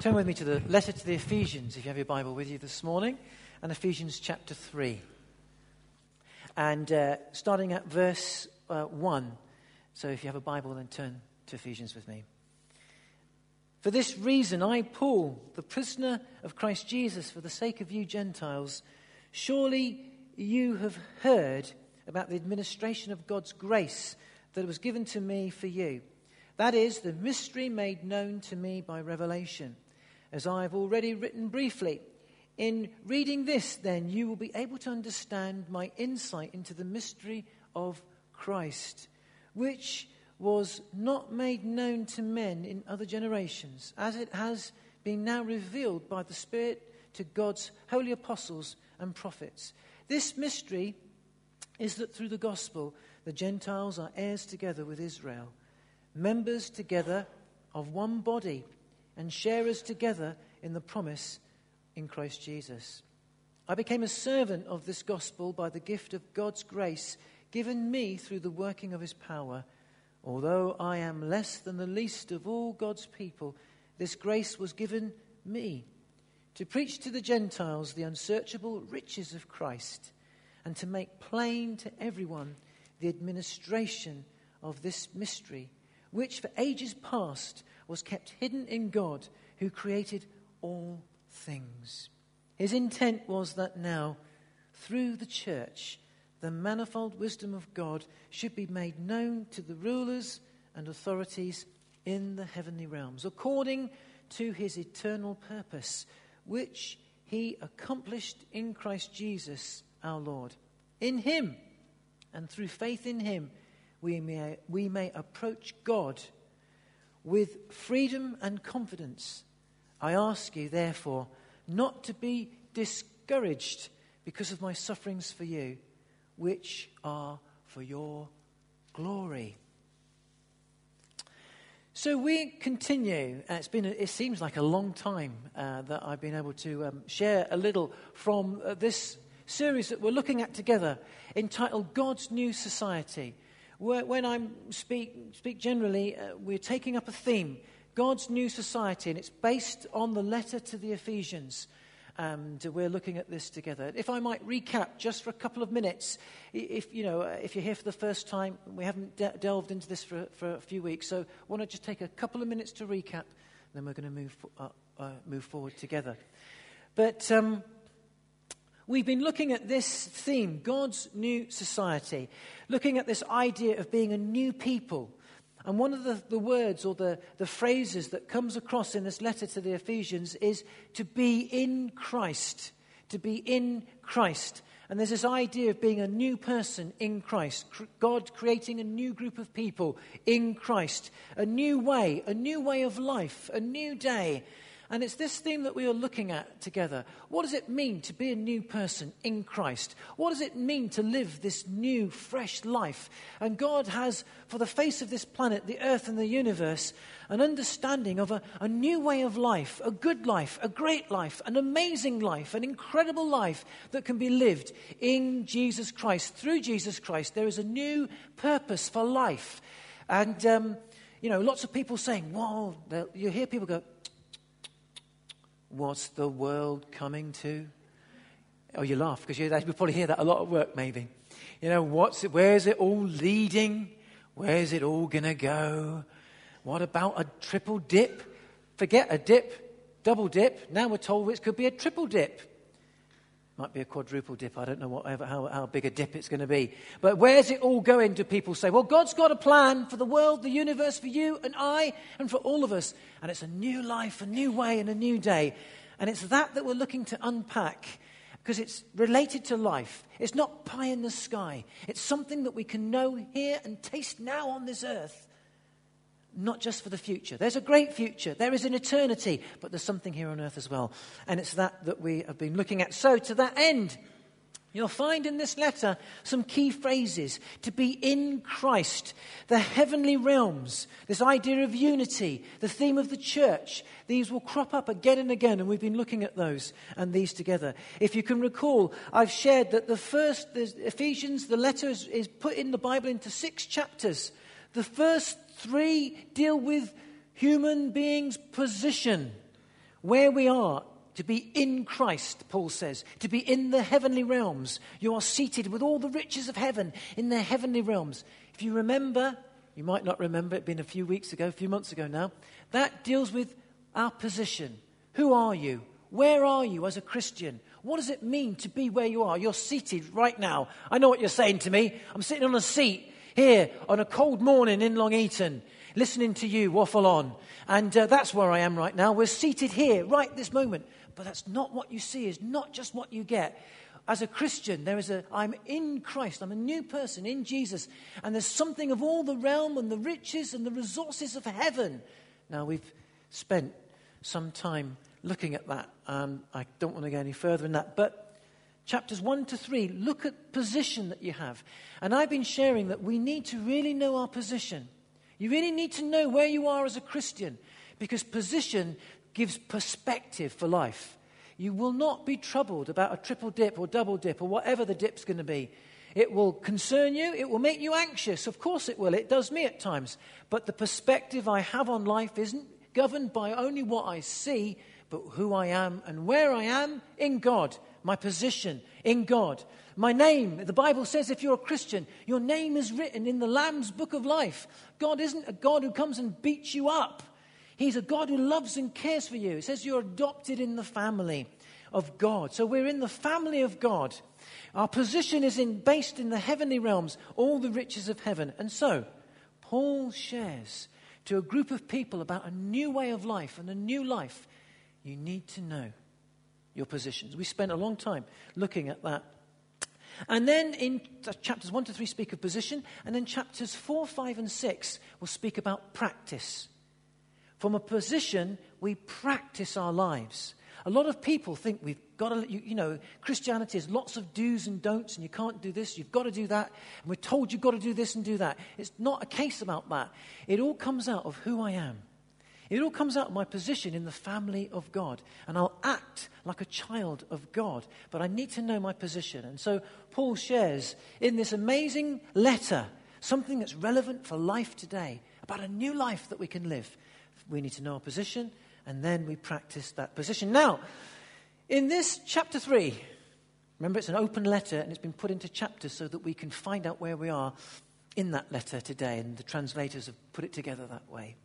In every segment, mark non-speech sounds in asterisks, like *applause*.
Turn with me to the letter to the Ephesians, if you have your Bible with you this morning, and Ephesians chapter 3. And uh, starting at verse uh, 1. So if you have a Bible, then turn to Ephesians with me. For this reason, I, Paul, the prisoner of Christ Jesus, for the sake of you Gentiles, surely you have heard about the administration of God's grace that was given to me for you. That is, the mystery made known to me by revelation, as I have already written briefly. In reading this, then, you will be able to understand my insight into the mystery of Christ, which was not made known to men in other generations, as it has been now revealed by the Spirit to God's holy apostles and prophets. This mystery is that through the gospel, the Gentiles are heirs together with Israel members together of one body and sharers together in the promise in Christ Jesus. I became a servant of this gospel by the gift of God's grace given me through the working of his power. Although I am less than the least of all God's people, this grace was given me to preach to the Gentiles the unsearchable riches of Christ and to make plain to everyone the administration of this mystery which for ages past was kept hidden in God who created all things. His intent was that now, through the church, the manifold wisdom of God should be made known to the rulers and authorities in the heavenly realms, according to his eternal purpose, which he accomplished in Christ Jesus our Lord. In him and through faith in him, we may, we may approach God with freedom and confidence. I ask you, therefore, not to be discouraged because of my sufferings for you, which are for your glory. So we continue. Uh, it's been, it seems like a long time uh, that I've been able to um, share a little from uh, this series that we're looking at together, entitled God's New Society. When I speak, speak generally, uh, we're taking up a theme God's new society, and it's based on the letter to the Ephesians. And we're looking at this together. If I might recap just for a couple of minutes, if, you know, if you're here for the first time, we haven't de- delved into this for, for a few weeks, so I want to just take a couple of minutes to recap, and then we're going to move, uh, uh, move forward together. But um, We've been looking at this theme, God's new society, looking at this idea of being a new people. And one of the, the words or the, the phrases that comes across in this letter to the Ephesians is to be in Christ. To be in Christ. And there's this idea of being a new person in Christ. God creating a new group of people in Christ. A new way, a new way of life, a new day. And it's this theme that we are looking at together. What does it mean to be a new person in Christ? What does it mean to live this new, fresh life? And God has, for the face of this planet, the earth, and the universe, an understanding of a, a new way of life, a good life, a great life, an amazing life, an incredible life that can be lived in Jesus Christ. Through Jesus Christ, there is a new purpose for life. And, um, you know, lots of people saying, "Well," you hear people go, What's the world coming to? Oh, you laugh because you probably hear that a lot at work, maybe. You know, what's it, where's it all leading? Where's it all going to go? What about a triple dip? Forget a dip, double dip. Now we're told it could be a triple dip. Might be a quadruple dip. I don't know whatever, how, how big a dip it's going to be. But where's it all going, do people say? Well, God's got a plan for the world, the universe, for you and I, and for all of us. And it's a new life, a new way, and a new day. And it's that that we're looking to unpack because it's related to life. It's not pie in the sky, it's something that we can know, hear, and taste now on this earth not just for the future. There's a great future, there is an eternity, but there's something here on earth as well. And it's that that we have been looking at. So, to that end, You'll find in this letter some key phrases to be in Christ, the heavenly realms, this idea of unity, the theme of the church. These will crop up again and again, and we've been looking at those and these together. If you can recall, I've shared that the first, the Ephesians, the letter is, is put in the Bible into six chapters. The first three deal with human beings' position. where we are to be in Christ, Paul says, to be in the heavenly realms. You are seated with all the riches of heaven in the heavenly realms. If you remember, you might not remember, it's been a few weeks ago, a few months ago now, that deals with our position. Who are you? Where are you as a Christian? What does it mean to be where you are? You're seated right now. I know what you're saying to me. I'm sitting on a seat here on a cold morning in Long Eaton, listening to you waffle on. And uh, that's where I am right now. We're seated here right this moment. But that's not what you see, is not just what you get. As a Christian, there is a, I'm in Christ, I'm a new person in Jesus, and there's something of all the realm and the riches and the resources of heaven. Now, we've spent some time looking at that. Um, I don't want to go any further in that, but chapters 1 to 3, look at position that you have. And I've been sharing that we need to really know our position. You really need to know where you are as a Christian because position gives perspective for life. You will not be troubled about a triple dip or double dip or whatever the dip's going to be. It will concern you. It will make you anxious. Of course it will. It does me at times. But the perspective I have on life isn't governed by only what I see, but who I am and where I am in God, my position in God. My name, the Bible says if you're a Christian, your name is written in the Lamb's book of life. God isn't a God who comes and beats you up. He's a God who loves and cares for you. It says you're adopted in the family of God. So we're in the family of God. Our position is in, based in the heavenly realms, all the riches of heaven. And so, Paul shares to a group of people about a new way of life and a new life. You need to know your positions. We spent a long time looking at that. And then in chapters 1 to 3 speak of position, and then chapters 4, 5, and 6 will speak about practice. From a position, we practice our lives. A lot of people think we've got to, you, you, know, Christianity is lots of do's and don'ts, and you can't do this, you've got to do that, and we're told you've got to do this and do that. It's not a case about that. It all comes out of who I am. It all comes out of my position in the family of God, and I'll act like a child of God, but I need to know my position. And so Paul shares in this amazing letter something that's relevant for life today about a new life that we can live we need to know our position, and then we practice that position. Now, in this chapter 3, remember it's an open letter and it's been put into chapters so that we can find out where we are in that letter today, and the translators have put it together that way.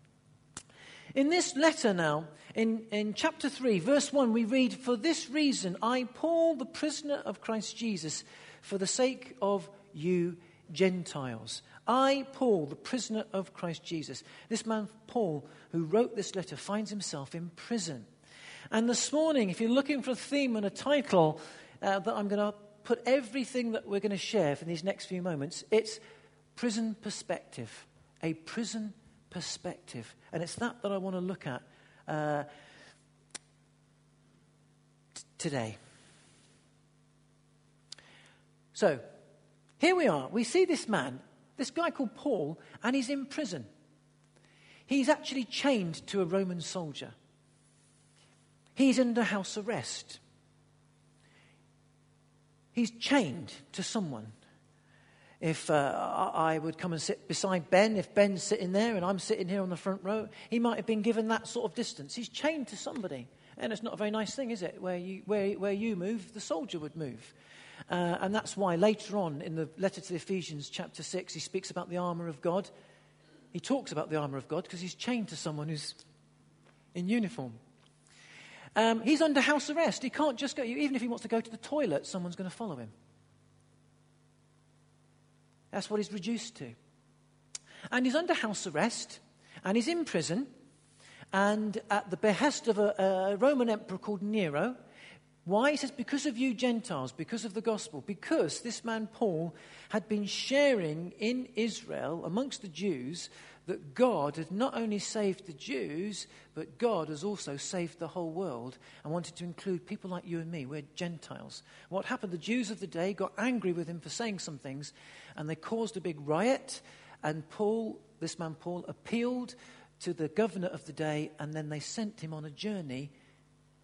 In this letter now, in, in chapter 3, verse 1, we read, For this reason, I, Paul, the prisoner of Christ Jesus, for the sake of you Gentiles. I, Paul, the prisoner of Christ Jesus. This man, Paul, who wrote this letter, finds himself in prison. And this morning, if you're looking for a theme and a title uh, that I'm going to put everything that we're going to share for these next few moments, it's prison perspective. A prison perspective. And it's that that I want to look at uh, t- today. So, here we are. We see this man this guy called Paul, and he's in prison. He's actually chained to a Roman soldier. He's under house arrest. He's chained to someone. If uh, I would come and sit beside Ben, if Ben's sitting there and I'm sitting here on the front row, he might have been given that sort of distance. He's chained to somebody. And it's not a very nice thing, is it? Where you, where, where you move, the soldier would move. Uh, and that's why later on in the letter to the Ephesians, chapter 6, he speaks about the armor of God. He talks about the armor of God because he's chained to someone who's in uniform. Um, he's under house arrest. He can't just go, even if he wants to go to the toilet, someone's going to follow him. That's what he's reduced to. And he's under house arrest, and he's in prison, and at the behest of a, a Roman emperor called Nero, why? He says, because of you Gentiles, because of the gospel, because this man Paul had been sharing in Israel amongst the Jews that God had not only saved the Jews, but God has also saved the whole world and wanted to include people like you and me. We're Gentiles. What happened? The Jews of the day got angry with him for saying some things, and they caused a big riot. And Paul, this man Paul, appealed to the governor of the day, and then they sent him on a journey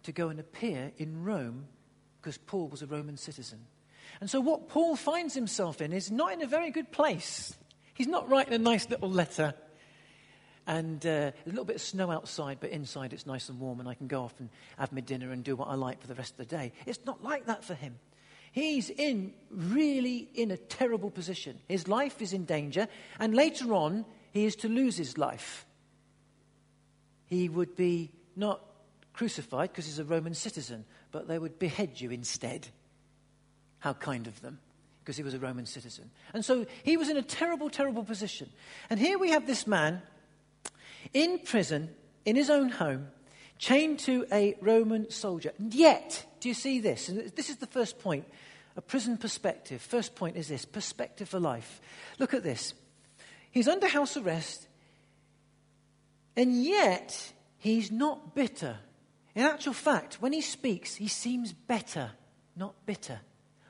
to go and appear in Rome because Paul was a Roman citizen. And so, what Paul finds himself in is not in a very good place. He's not writing a nice little letter. And uh, a little bit of snow outside, but inside it's nice and warm, and I can go off and have my dinner and do what I like for the rest of the day. It's not like that for him. He's in really in a terrible position. His life is in danger, and later on, he is to lose his life. He would be not crucified because he's a Roman citizen, but they would behead you instead. How kind of them, because he was a Roman citizen. And so he was in a terrible, terrible position. And here we have this man in prison, in his own home, chained to a Roman soldier. And yet, do you see this? And this is the first point a prison perspective. First point is this perspective for life. Look at this. He's under house arrest, and yet he's not bitter. In actual fact, when he speaks, he seems better, not bitter.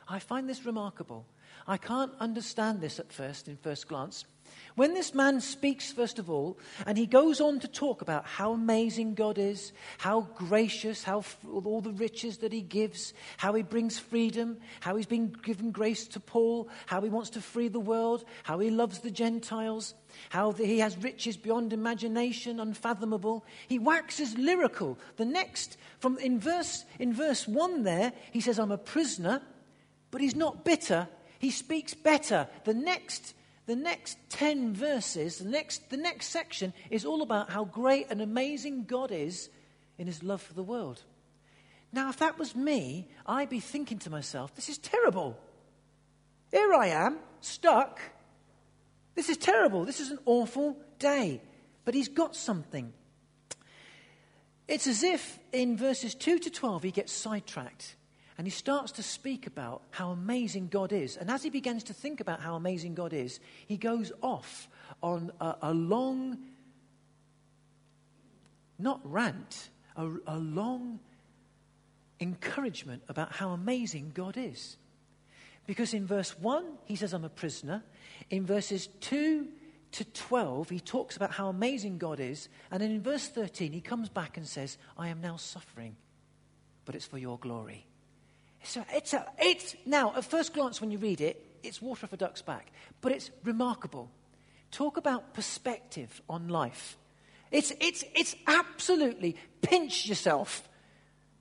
I find this remarkable. I can't understand this at first, in first glance. When this man speaks, first of all, and he goes on to talk about how amazing God is, how gracious, how all the riches that he gives, how he brings freedom, how he's been given grace to Paul, how he wants to free the world, how he loves the Gentiles, how he has riches beyond imagination, unfathomable. He waxes lyrical. The next, from in verse, in verse 1 there, he says, I'm a prisoner, but he's not bitter. He speaks better. The next the next 10 verses, the next, the next section, is all about how great and amazing God is in his love for the world. Now, if that was me, I'd be thinking to myself, this is terrible. Here I am, stuck. This is terrible. This is an awful day. But he's got something. It's as if in verses 2 to 12 he gets sidetracked. And he starts to speak about how amazing God is. And as he begins to think about how amazing God is, he goes off on a, a long, not rant, a, a long encouragement about how amazing God is. Because in verse 1, he says, I'm a prisoner. In verses 2 to 12, he talks about how amazing God is. And then in verse 13, he comes back and says, I am now suffering, but it's for your glory. A, it's, a, it's now, at first glance, when you read it, it's water off a duck's back, but it's remarkable. Talk about perspective on life. It's, it's, it's absolutely pinch yourself.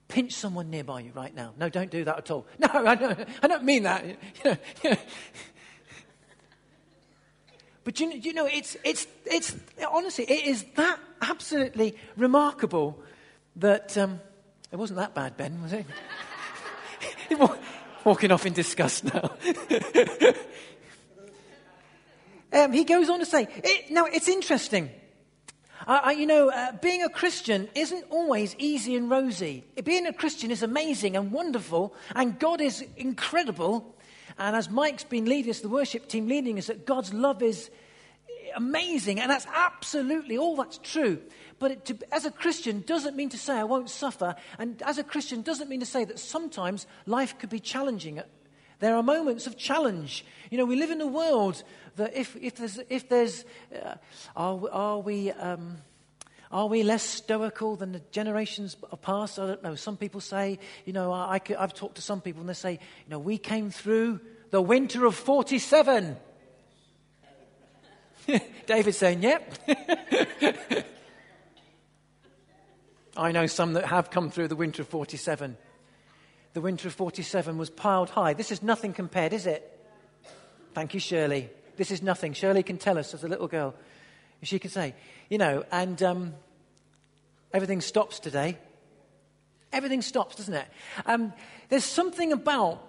Pinch someone nearby you right now. No, don't do that at all. *laughs* No, I don't, I don't mean that. *laughs* You know, you know. But you, you know, it's, it's, it's, honestly, it is that absolutely remarkable that um, it wasn't that bad, Ben, was it? *laughs* *laughs* Walking off in disgust now. *laughs* um, he goes on to say, it, now it's interesting. Uh, you know, uh, being a Christian isn't always easy and rosy. Being a Christian is amazing and wonderful, and God is incredible. And as Mike's been leading us, the worship team leading us, that God's love is amazing, and that's absolutely all that's true. But it, to, as a Christian doesn't mean to say I won't suffer, and as a Christian doesn't mean to say that sometimes life could be challenging. There are moments of challenge. You know, we live in a world that if, if there's, if there's uh, are, are we. Um, are we less stoical than the generations of past? I don't know. Some people say, you know, I, I've talked to some people and they say, you know, we came through the winter of 47. *laughs* David's saying, Yep. *laughs* I know some that have come through the winter of 47. The winter of 47 was piled high. This is nothing compared, is it? Thank you, Shirley. This is nothing. Shirley can tell us as a little girl. She can say, you know, and um, everything stops today. Everything stops, doesn't it? Um, there's something about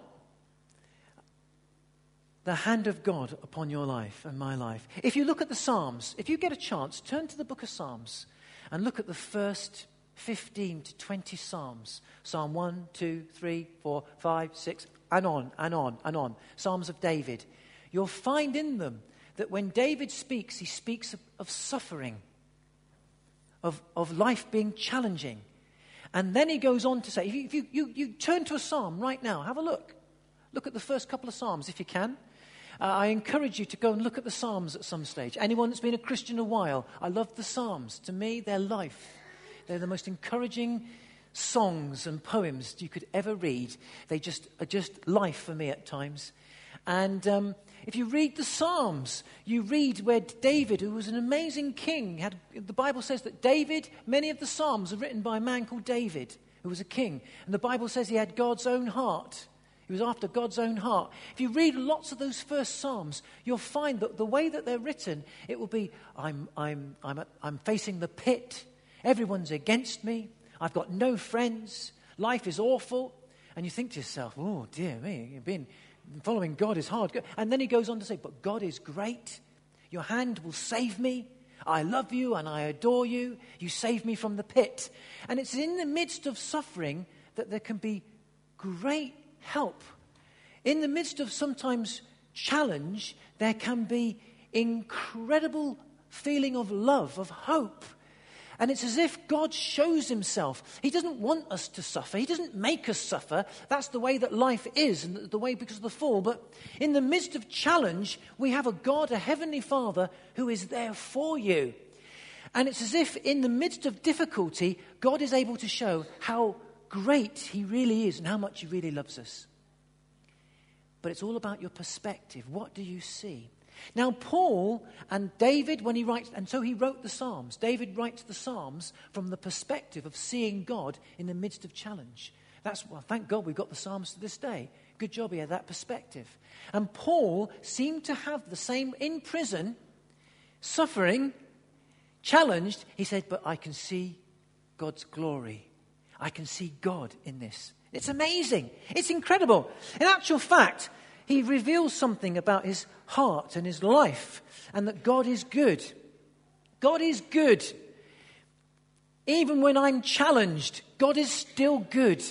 the hand of God upon your life and my life. If you look at the Psalms, if you get a chance, turn to the book of Psalms and look at the first 15 to 20 Psalms Psalm 1, 2, 3, 4, 5, 6, and on and on and on. Psalms of David. You'll find in them that when David speaks, he speaks of, of suffering, of, of life being challenging. And then he goes on to say, if you, if you, you, you turn to a psalm right now, have a look. Look at the first couple of psalms if you can. Uh, I encourage you to go and look at the Psalms at some stage. Anyone that's been a Christian a while, I love the Psalms. To me, they're life. They're the most encouraging songs and poems you could ever read. They just are just life for me at times. And um, if you read the Psalms, you read where David, who was an amazing king, had, the Bible says that David, many of the Psalms are written by a man called David, who was a king. And the Bible says he had God's own heart. He was after God's own heart. If you read lots of those first Psalms, you'll find that the way that they're written, it will be I'm, I'm, I'm, I'm facing the pit. Everyone's against me. I've got no friends. Life is awful. And you think to yourself, oh, dear me, been following God is hard. And then he goes on to say, but God is great. Your hand will save me. I love you and I adore you. You save me from the pit. And it's in the midst of suffering that there can be great help. In the midst of sometimes challenge, there can be incredible feeling of love, of hope. And it's as if God shows himself. He doesn't want us to suffer. He doesn't make us suffer. That's the way that life is and the way because of the fall. But in the midst of challenge, we have a God, a heavenly Father, who is there for you. And it's as if in the midst of difficulty, God is able to show how great He really is and how much He really loves us. But it's all about your perspective. What do you see? Now, Paul and David, when he writes, and so he wrote the Psalms. David writes the Psalms from the perspective of seeing God in the midst of challenge. That's, well, thank God we've got the Psalms to this day. Good job he had that perspective. And Paul seemed to have the same in prison, suffering, challenged. He said, But I can see God's glory I can see God in this. It's amazing. It's incredible. In actual fact, he reveals something about his heart and his life and that God is good. God is good. Even when I'm challenged, God is still good.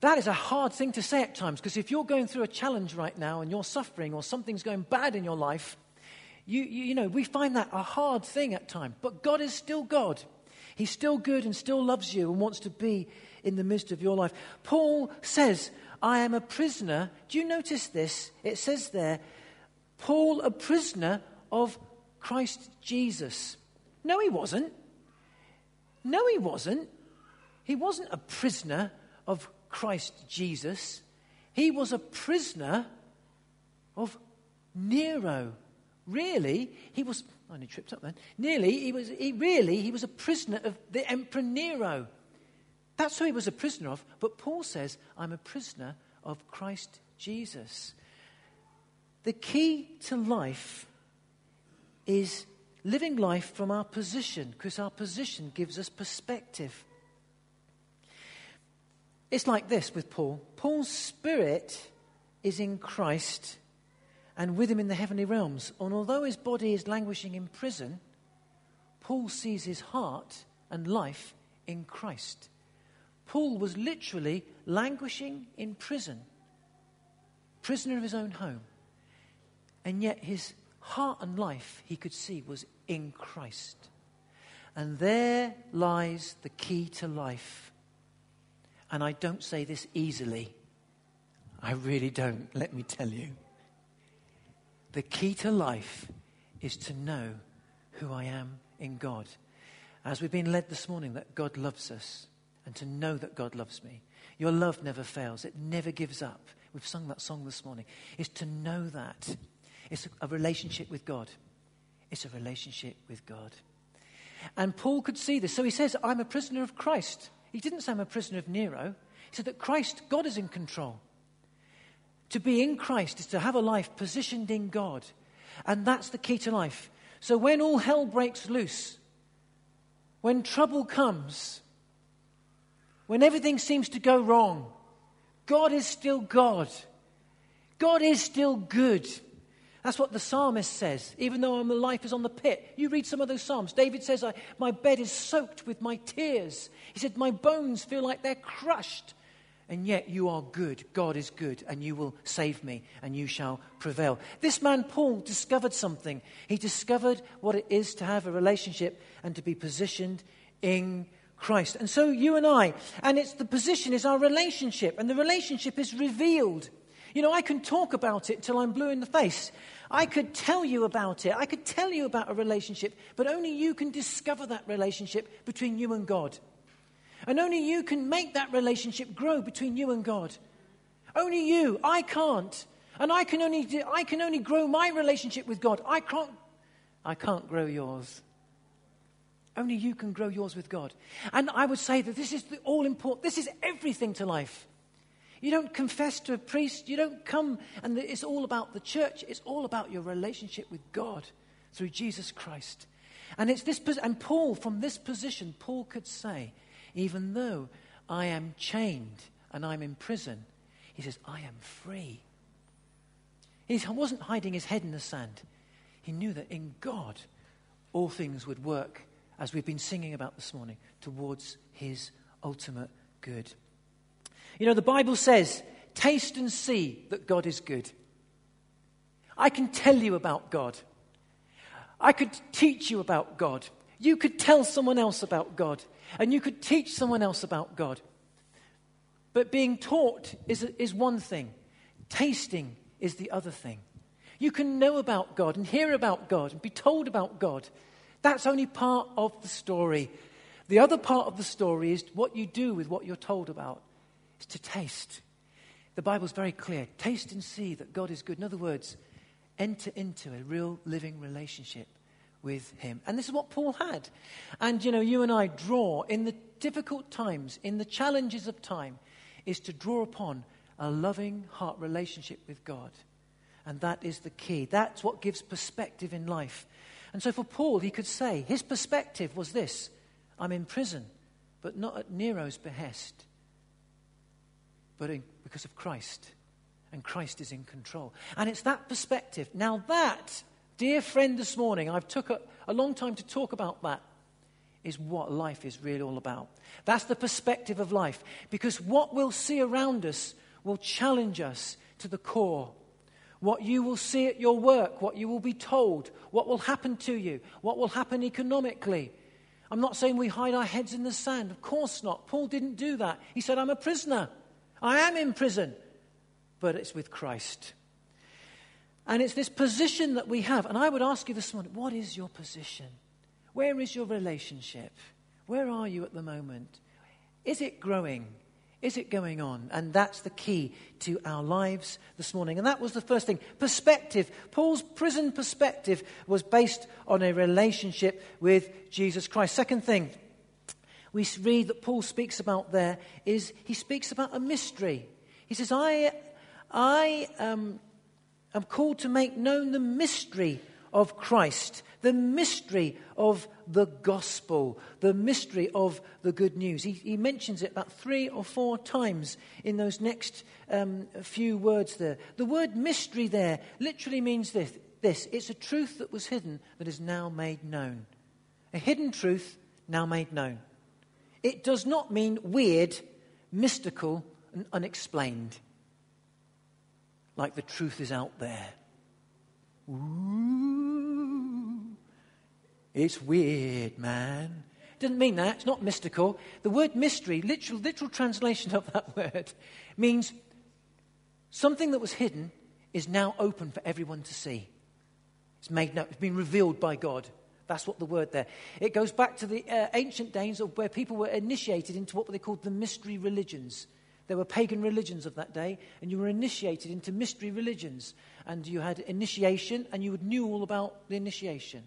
That is a hard thing to say at times because if you're going through a challenge right now and you're suffering or something's going bad in your life, you, you, you know, we find that a hard thing at times. But God is still God. He's still good and still loves you and wants to be in the midst of your life. Paul says, I am a prisoner. Do you notice this? It says there, Paul, a prisoner of Christ Jesus. No, he wasn't. No, he wasn't. He wasn't a prisoner of Christ Jesus. He was a prisoner of Nero. Really, he was Oh, I only tripped up then. Nearly, he was, he really, he was a prisoner of the Emperor Nero. That's who he was a prisoner of. But Paul says, I'm a prisoner of Christ Jesus. The key to life is living life from our position, because our position gives us perspective. It's like this with Paul Paul's spirit is in Christ and with him in the heavenly realms. And although his body is languishing in prison, Paul sees his heart and life in Christ. Paul was literally languishing in prison, prisoner of his own home. And yet his heart and life, he could see, was in Christ. And there lies the key to life. And I don't say this easily. I really don't, let me tell you. The key to life is to know who I am in God. As we've been led this morning, that God loves us and to know that God loves me. Your love never fails, it never gives up. We've sung that song this morning. Is to know that. It's a relationship with God. It's a relationship with God. And Paul could see this. So he says, I'm a prisoner of Christ. He didn't say I'm a prisoner of Nero. He said that Christ, God is in control. To be in Christ is to have a life positioned in God. And that's the key to life. So when all hell breaks loose, when trouble comes, when everything seems to go wrong, God is still God. God is still good. That's what the psalmist says, even though my life is on the pit. You read some of those psalms. David says, My bed is soaked with my tears. He said, My bones feel like they're crushed and yet you are good. God is good, and you will save me, and you shall prevail. This man, Paul, discovered something. He discovered what it is to have a relationship and to be positioned in Christ. And so you and I, and it's the position is our relationship, and the relationship is revealed. You know, I can talk about it till I'm blue in the face. I could tell you about it. I could tell you about a relationship, but only you can discover that relationship between you and God. And only you can make that relationship grow between you and God. Only you. I can't. And I can only, do, I can only grow my relationship with God. I can't, I can't grow yours. Only you can grow yours with God. And I would say that this is the all important, this is everything to life. You don't confess to a priest, you don't come, and it's all about the church, it's all about your relationship with God through Jesus Christ. And it's this, and Paul, from this position, Paul could say, even though I am chained and I'm in prison, he says, I am free. He wasn't hiding his head in the sand. He knew that in God, all things would work, as we've been singing about this morning, towards his ultimate good. You know, the Bible says, taste and see that God is good. I can tell you about God. I could teach you about God. You could tell someone else about God. And you could teach someone else about God. But being taught is, is one thing, tasting is the other thing. You can know about God and hear about God and be told about God. That's only part of the story. The other part of the story is what you do with what you're told about, is to taste. The Bible's very clear taste and see that God is good. In other words, enter into a real living relationship with Him. And this is what Paul had. And, you know, you and I draw in the difficult times, in the challenges of time, is to draw upon a loving heart relationship with God. And that is the key. That's what gives perspective in life. And so for Paul, he could say his perspective was this I'm in prison, but not at Nero's behest, but in, because of Christ. And Christ is in control. And it's that perspective. Now, that, dear friend, this morning, I've took a, a long time to talk about that is what life is really all about. That's the perspective of life. Because what we'll see around us will challenge us to the core. What you will see at your work, what you will be told, what will happen to you, what will happen economically. I'm not saying we hide our heads in the sand. Of course not. Paul didn't do that. He said, I'm a prisoner. I am in prison. But it's with Christ. And it's this position that we have. And I would ask you this morning what is your position? Where is your relationship? Where are you at the moment? Is it growing? Is it going on? And that's the key to our lives this morning. And that was the first thing. Perspective. Paul's prison perspective was based on a relationship with Jesus Christ. Second thing we read that Paul speaks about there is he speaks about a mystery. He says, I, I um, am called to make known the mystery of Christ, the mystery of the gospel, the mystery of the good news. He, he mentions it about three or four times in those next um, few words there. The word mystery there literally means this, this it's a truth that was hidden that is now made known. A hidden truth now made known. It does not mean weird, mystical, and unexplained, like the truth is out there. Ooh, it's weird, man. Doesn't mean that. It's not mystical. The word mystery, literal, literal translation of that *laughs* word, means something that was hidden is now open for everyone to see. It's made known, it's been revealed by God. That's what the word there. It goes back to the uh, ancient days of where people were initiated into what they called the mystery religions. There were pagan religions of that day, and you were initiated into mystery religions. And you had initiation, and you knew all about the initiation.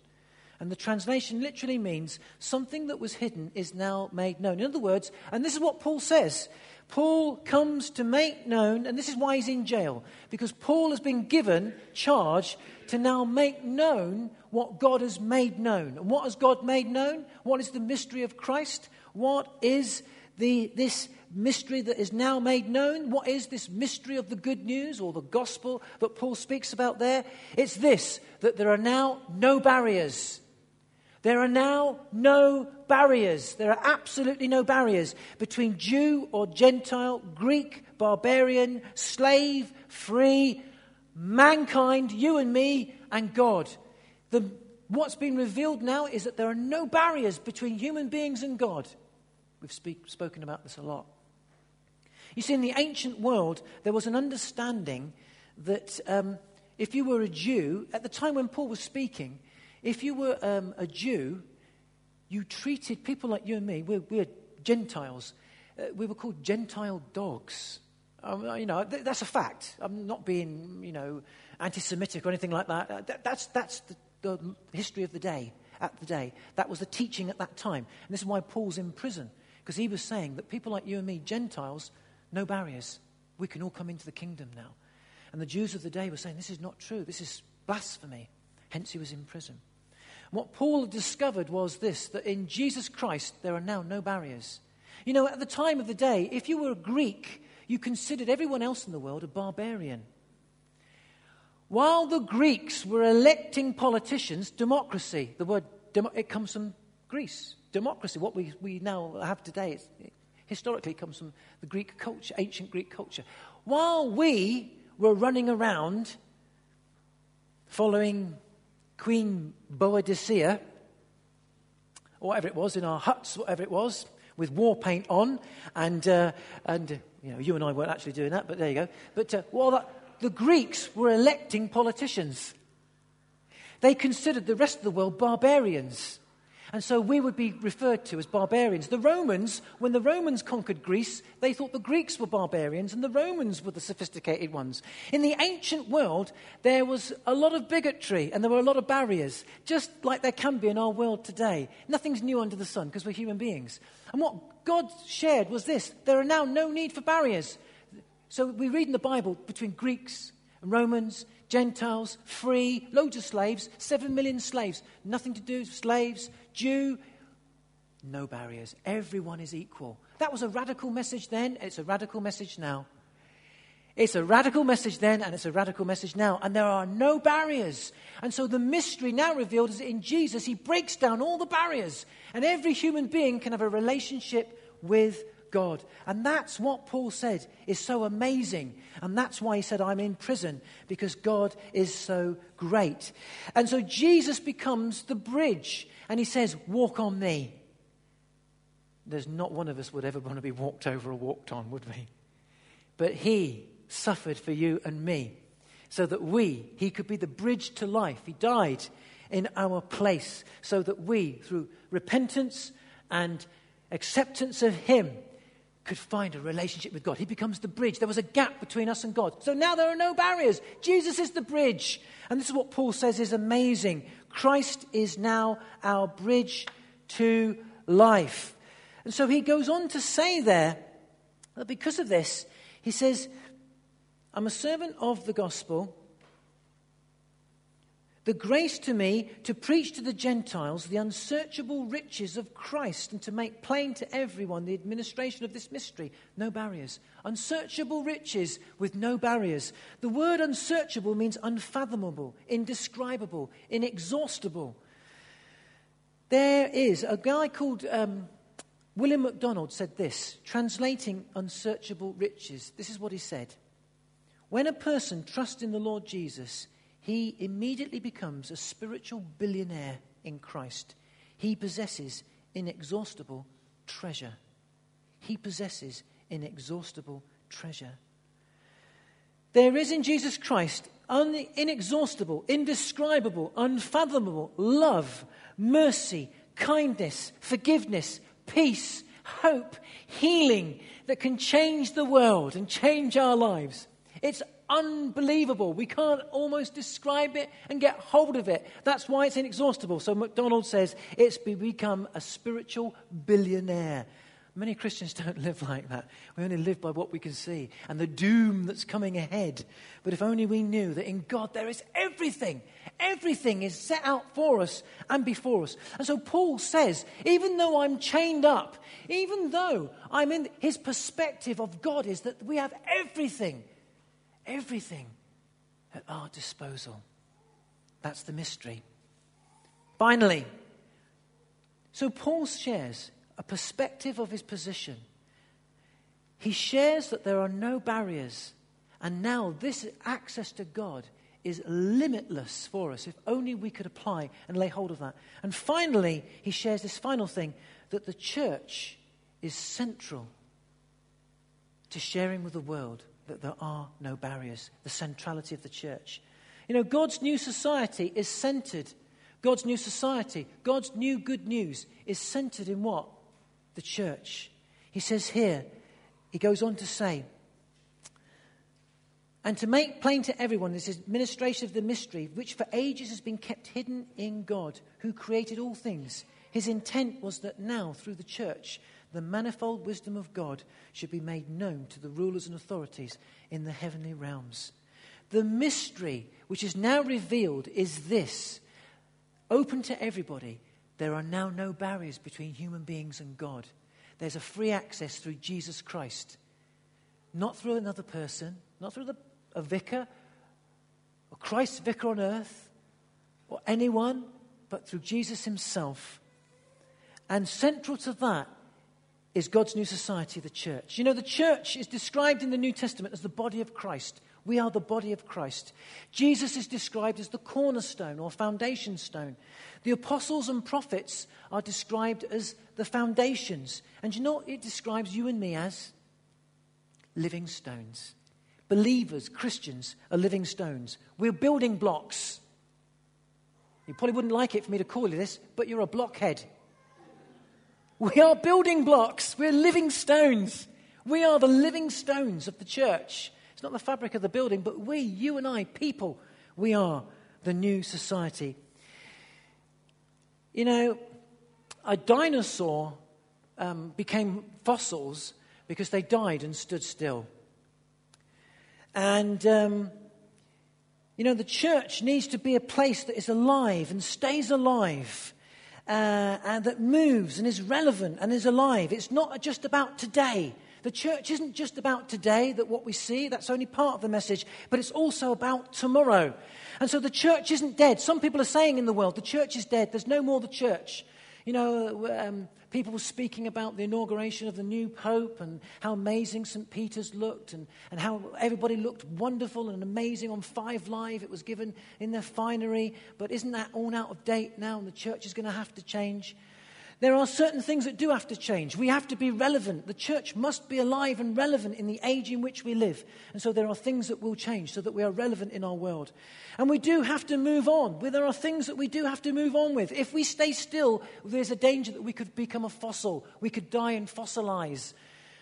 And the translation literally means something that was hidden is now made known. In other words, and this is what Paul says Paul comes to make known, and this is why he's in jail, because Paul has been given charge to now make known what God has made known. And what has God made known? What is the mystery of Christ? What is the, this mystery that is now made known. What is this mystery of the good news or the gospel that Paul speaks about there? It's this that there are now no barriers. There are now no barriers. There are absolutely no barriers between Jew or Gentile, Greek, barbarian, slave, free, mankind, you and me, and God. The, what's been revealed now is that there are no barriers between human beings and God. We've speak, spoken about this a lot. You see, in the ancient world, there was an understanding that um, if you were a Jew, at the time when Paul was speaking, if you were um, a Jew, you treated people like you and me, we're, we're Gentiles, uh, we were called Gentile dogs. Um, you know, th- that's a fact. I'm not being, you know, anti-Semitic or anything like that. Uh, th- that's that's the, the history of the day. At the day, that was the teaching at that time, and this is why Paul's in prison because he was saying that people like you and me, Gentiles, no barriers. We can all come into the kingdom now. And the Jews of the day were saying, This is not true. This is blasphemy. Hence, he was in prison. What Paul discovered was this that in Jesus Christ, there are now no barriers. You know, at the time of the day, if you were a Greek, you considered everyone else in the world a barbarian. While the Greeks were electing politicians, democracy, the word it comes from Greece. Democracy, what we, we now have today, it historically comes from the Greek culture, ancient Greek culture. While we were running around following Queen Boadicea, or whatever it was, in our huts, whatever it was, with war paint on, and, uh, and you know, you and I weren't actually doing that, but there you go. But uh, while that, the Greeks were electing politicians, they considered the rest of the world barbarians. And so we would be referred to as barbarians. The Romans, when the Romans conquered Greece, they thought the Greeks were barbarians and the Romans were the sophisticated ones. In the ancient world, there was a lot of bigotry and there were a lot of barriers, just like there can be in our world today. Nothing's new under the sun because we're human beings. And what God shared was this there are now no need for barriers. So we read in the Bible between Greeks and Romans, Gentiles, free, loads of slaves, seven million slaves, nothing to do with slaves, Jew, no barriers. Everyone is equal. That was a radical message then, it's a radical message now. It's a radical message then, and it's a radical message now. And there are no barriers. And so the mystery now revealed is that in Jesus, he breaks down all the barriers. And every human being can have a relationship with God. And that's what Paul said is so amazing. And that's why he said, I'm in prison, because God is so great. And so Jesus becomes the bridge. And he says, Walk on me. There's not one of us would ever want to be walked over or walked on, would we? But he suffered for you and me so that we, he could be the bridge to life. He died in our place so that we, through repentance and acceptance of him, could find a relationship with God. He becomes the bridge. There was a gap between us and God. So now there are no barriers. Jesus is the bridge. And this is what Paul says is amazing. Christ is now our bridge to life. And so he goes on to say there that because of this, he says, I'm a servant of the gospel. The grace to me to preach to the Gentiles the unsearchable riches of Christ and to make plain to everyone the administration of this mystery. No barriers. Unsearchable riches with no barriers. The word unsearchable means unfathomable, indescribable, inexhaustible. There is a guy called um, William MacDonald said this, translating unsearchable riches. This is what he said When a person trusts in the Lord Jesus, he immediately becomes a spiritual billionaire in Christ. He possesses inexhaustible treasure. He possesses inexhaustible treasure. There is in Jesus Christ un- inexhaustible, indescribable, unfathomable love, mercy, kindness, forgiveness, peace, hope, healing that can change the world and change our lives. It's unbelievable. We can't almost describe it and get hold of it. That's why it's inexhaustible. So MacDonald says it's become a spiritual billionaire. Many Christians *laughs* don't live like that. We only live by what we can see and the doom that's coming ahead. But if only we knew that in God there is everything, everything is set out for us and before us. And so Paul says, even though I'm chained up, even though I'm in his perspective of God, is that we have everything everything at our disposal. That's the mystery. Finally, so Paul shares a perspective of his position. He shares that there are no barriers, and now this access to God is limitless for us if only we could apply and lay hold of that. And finally, he shares this final thing that the church is central to sharing with the world that there are no barriers, the centrality of the church. You know, God's new society is centered. God's new society, God's new good news is centered in what? The church. He says here, he goes on to say, And to make plain to everyone this administration of the mystery, which for ages has been kept hidden in God, who created all things. His intent was that now, through the church, the manifold wisdom of God should be made known to the rulers and authorities in the heavenly realms. The mystery which is now revealed is this open to everybody. There are now no barriers between human beings and God. There's a free access through Jesus Christ, not through another person, not through the a vicar or Christ's vicar on earth or anyone, but through Jesus himself. And central to that is God's new society, the church. You know, the church is described in the New Testament as the body of Christ. We are the body of Christ. Jesus is described as the cornerstone or foundation stone. The apostles and prophets are described as the foundations. And you know it describes you and me as? Living stones. Believers, Christians, are living stones. We're building blocks. You probably wouldn't like it for me to call you this, but you're a blockhead. We are building blocks. We're living stones. We are the living stones of the church. It's not the fabric of the building, but we, you and I, people, we are the new society. You know, a dinosaur um, became fossils because they died and stood still. And, um, you know, the church needs to be a place that is alive and stays alive. Uh, and that moves and is relevant and is alive. It's not just about today. The church isn't just about today, that what we see, that's only part of the message, but it's also about tomorrow. And so the church isn't dead. Some people are saying in the world, the church is dead. There's no more the church. You know, um, people were speaking about the inauguration of the new pope and how amazing St. Peter's looked and, and how everybody looked wonderful and amazing on Five Live. It was given in their finery. But isn't that all out of date now and the church is going to have to change? There are certain things that do have to change. We have to be relevant. The church must be alive and relevant in the age in which we live. And so there are things that will change so that we are relevant in our world. And we do have to move on. There are things that we do have to move on with. If we stay still, there's a danger that we could become a fossil. We could die and fossilize.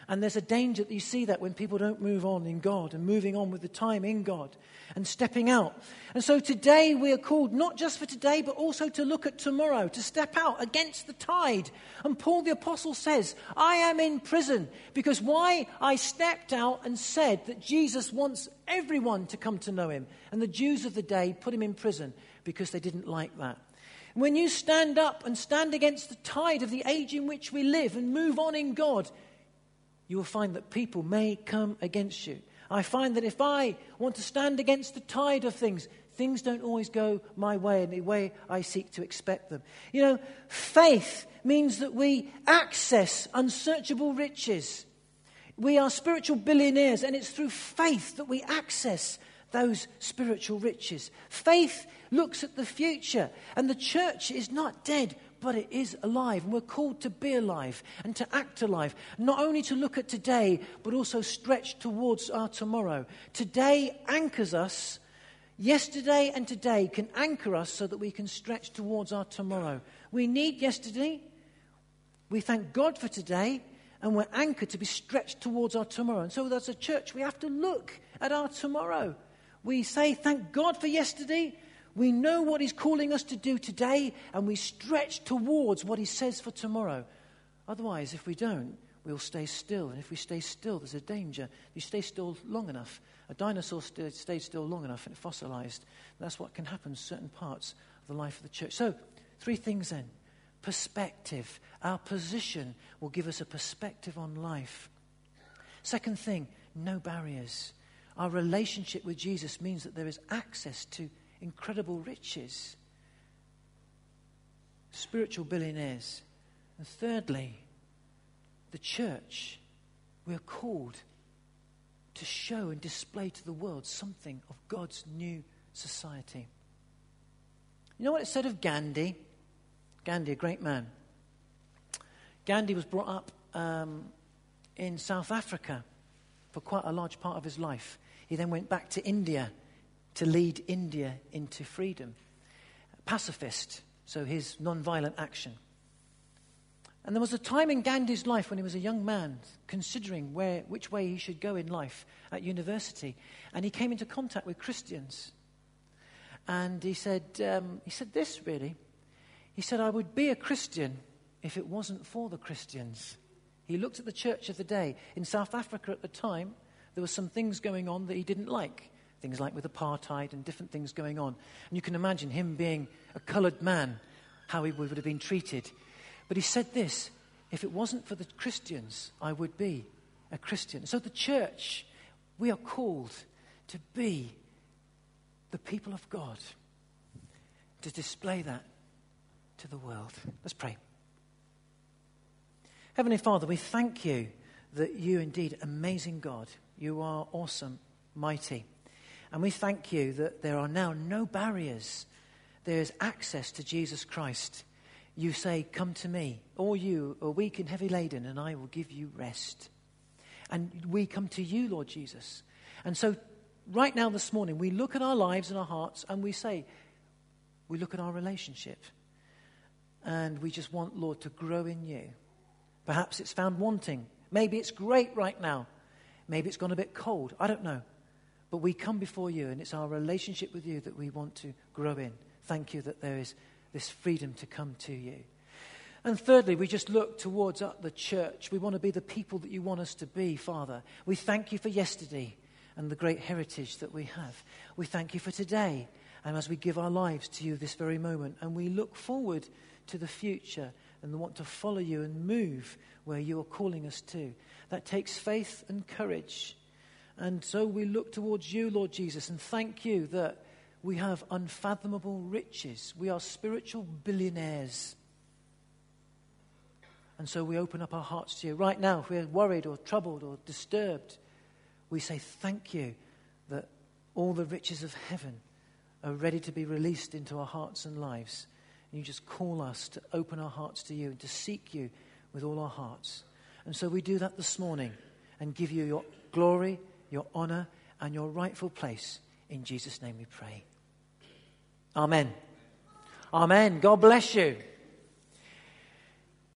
And there's a danger that you see that when people don't move on in God and moving on with the time in God and stepping out. And so today we are called not just for today, but also to look at tomorrow, to step out against the tide. And Paul the Apostle says, I am in prison because why? I stepped out and said that Jesus wants everyone to come to know him. And the Jews of the day put him in prison because they didn't like that. When you stand up and stand against the tide of the age in which we live and move on in God, you will find that people may come against you. I find that if I want to stand against the tide of things, things don't always go my way in the way I seek to expect them. You know, faith means that we access unsearchable riches. We are spiritual billionaires, and it's through faith that we access those spiritual riches. Faith looks at the future, and the church is not dead, but it is alive. And we're called to be alive and to act alive. Not only to look at today, but also stretch towards our tomorrow. Today anchors us. Yesterday and today can anchor us so that we can stretch towards our tomorrow. We need yesterday. We thank God for today. And we're anchored to be stretched towards our tomorrow. And so, as a church, we have to look at our tomorrow. We say, Thank God for yesterday. We know what He's calling us to do today, and we stretch towards what He says for tomorrow. Otherwise, if we don't, we'll stay still. And if we stay still, there's a danger. You stay still long enough. A dinosaur st- stayed still long enough and it fossilized. That's what can happen in certain parts of the life of the church. So, three things then perspective. Our position will give us a perspective on life. Second thing, no barriers. Our relationship with Jesus means that there is access to incredible riches, spiritual billionaires. And thirdly, the church, we are called to show and display to the world something of God's new society. You know what it said of Gandhi? Gandhi, a great man. Gandhi was brought up um, in South Africa for quite a large part of his life. He then went back to India to lead India into freedom. Pacifist, so his non-violent action. And there was a time in Gandhi's life when he was a young man considering where, which way he should go in life at university. And he came into contact with Christians. And he said, um, he said this really. He said, I would be a Christian if it wasn't for the Christians. He looked at the church of the day. In South Africa at the time, there were some things going on that he didn't like. Things like with apartheid and different things going on. And you can imagine him being a coloured man, how he would have been treated. But he said this if it wasn't for the Christians, I would be a Christian. So the church, we are called to be the people of God, to display that to the world. Let's pray. Heavenly Father, we thank you that you indeed amazing God. You are awesome, mighty. And we thank you that there are now no barriers. There is access to Jesus Christ you say, Come to me, all you are weak and heavy laden, and I will give you rest. And we come to you, Lord Jesus. And so, right now, this morning, we look at our lives and our hearts and we say, We look at our relationship. And we just want, Lord, to grow in you. Perhaps it's found wanting. Maybe it's great right now. Maybe it's gone a bit cold. I don't know. But we come before you, and it's our relationship with you that we want to grow in. Thank you that there is this freedom to come to you. And thirdly, we just look towards the church. We want to be the people that you want us to be, Father. We thank you for yesterday and the great heritage that we have. We thank you for today and as we give our lives to you this very moment. And we look forward to the future and want to follow you and move where you are calling us to. That takes faith and courage. And so we look towards you, Lord Jesus, and thank you that we have unfathomable riches. We are spiritual billionaires. And so we open up our hearts to you. Right now, if we're worried or troubled or disturbed, we say, Thank you that all the riches of heaven are ready to be released into our hearts and lives. And you just call us to open our hearts to you and to seek you with all our hearts. And so we do that this morning and give you your glory, your honor, and your rightful place. In Jesus' name we pray. Amen. Amen. God bless you.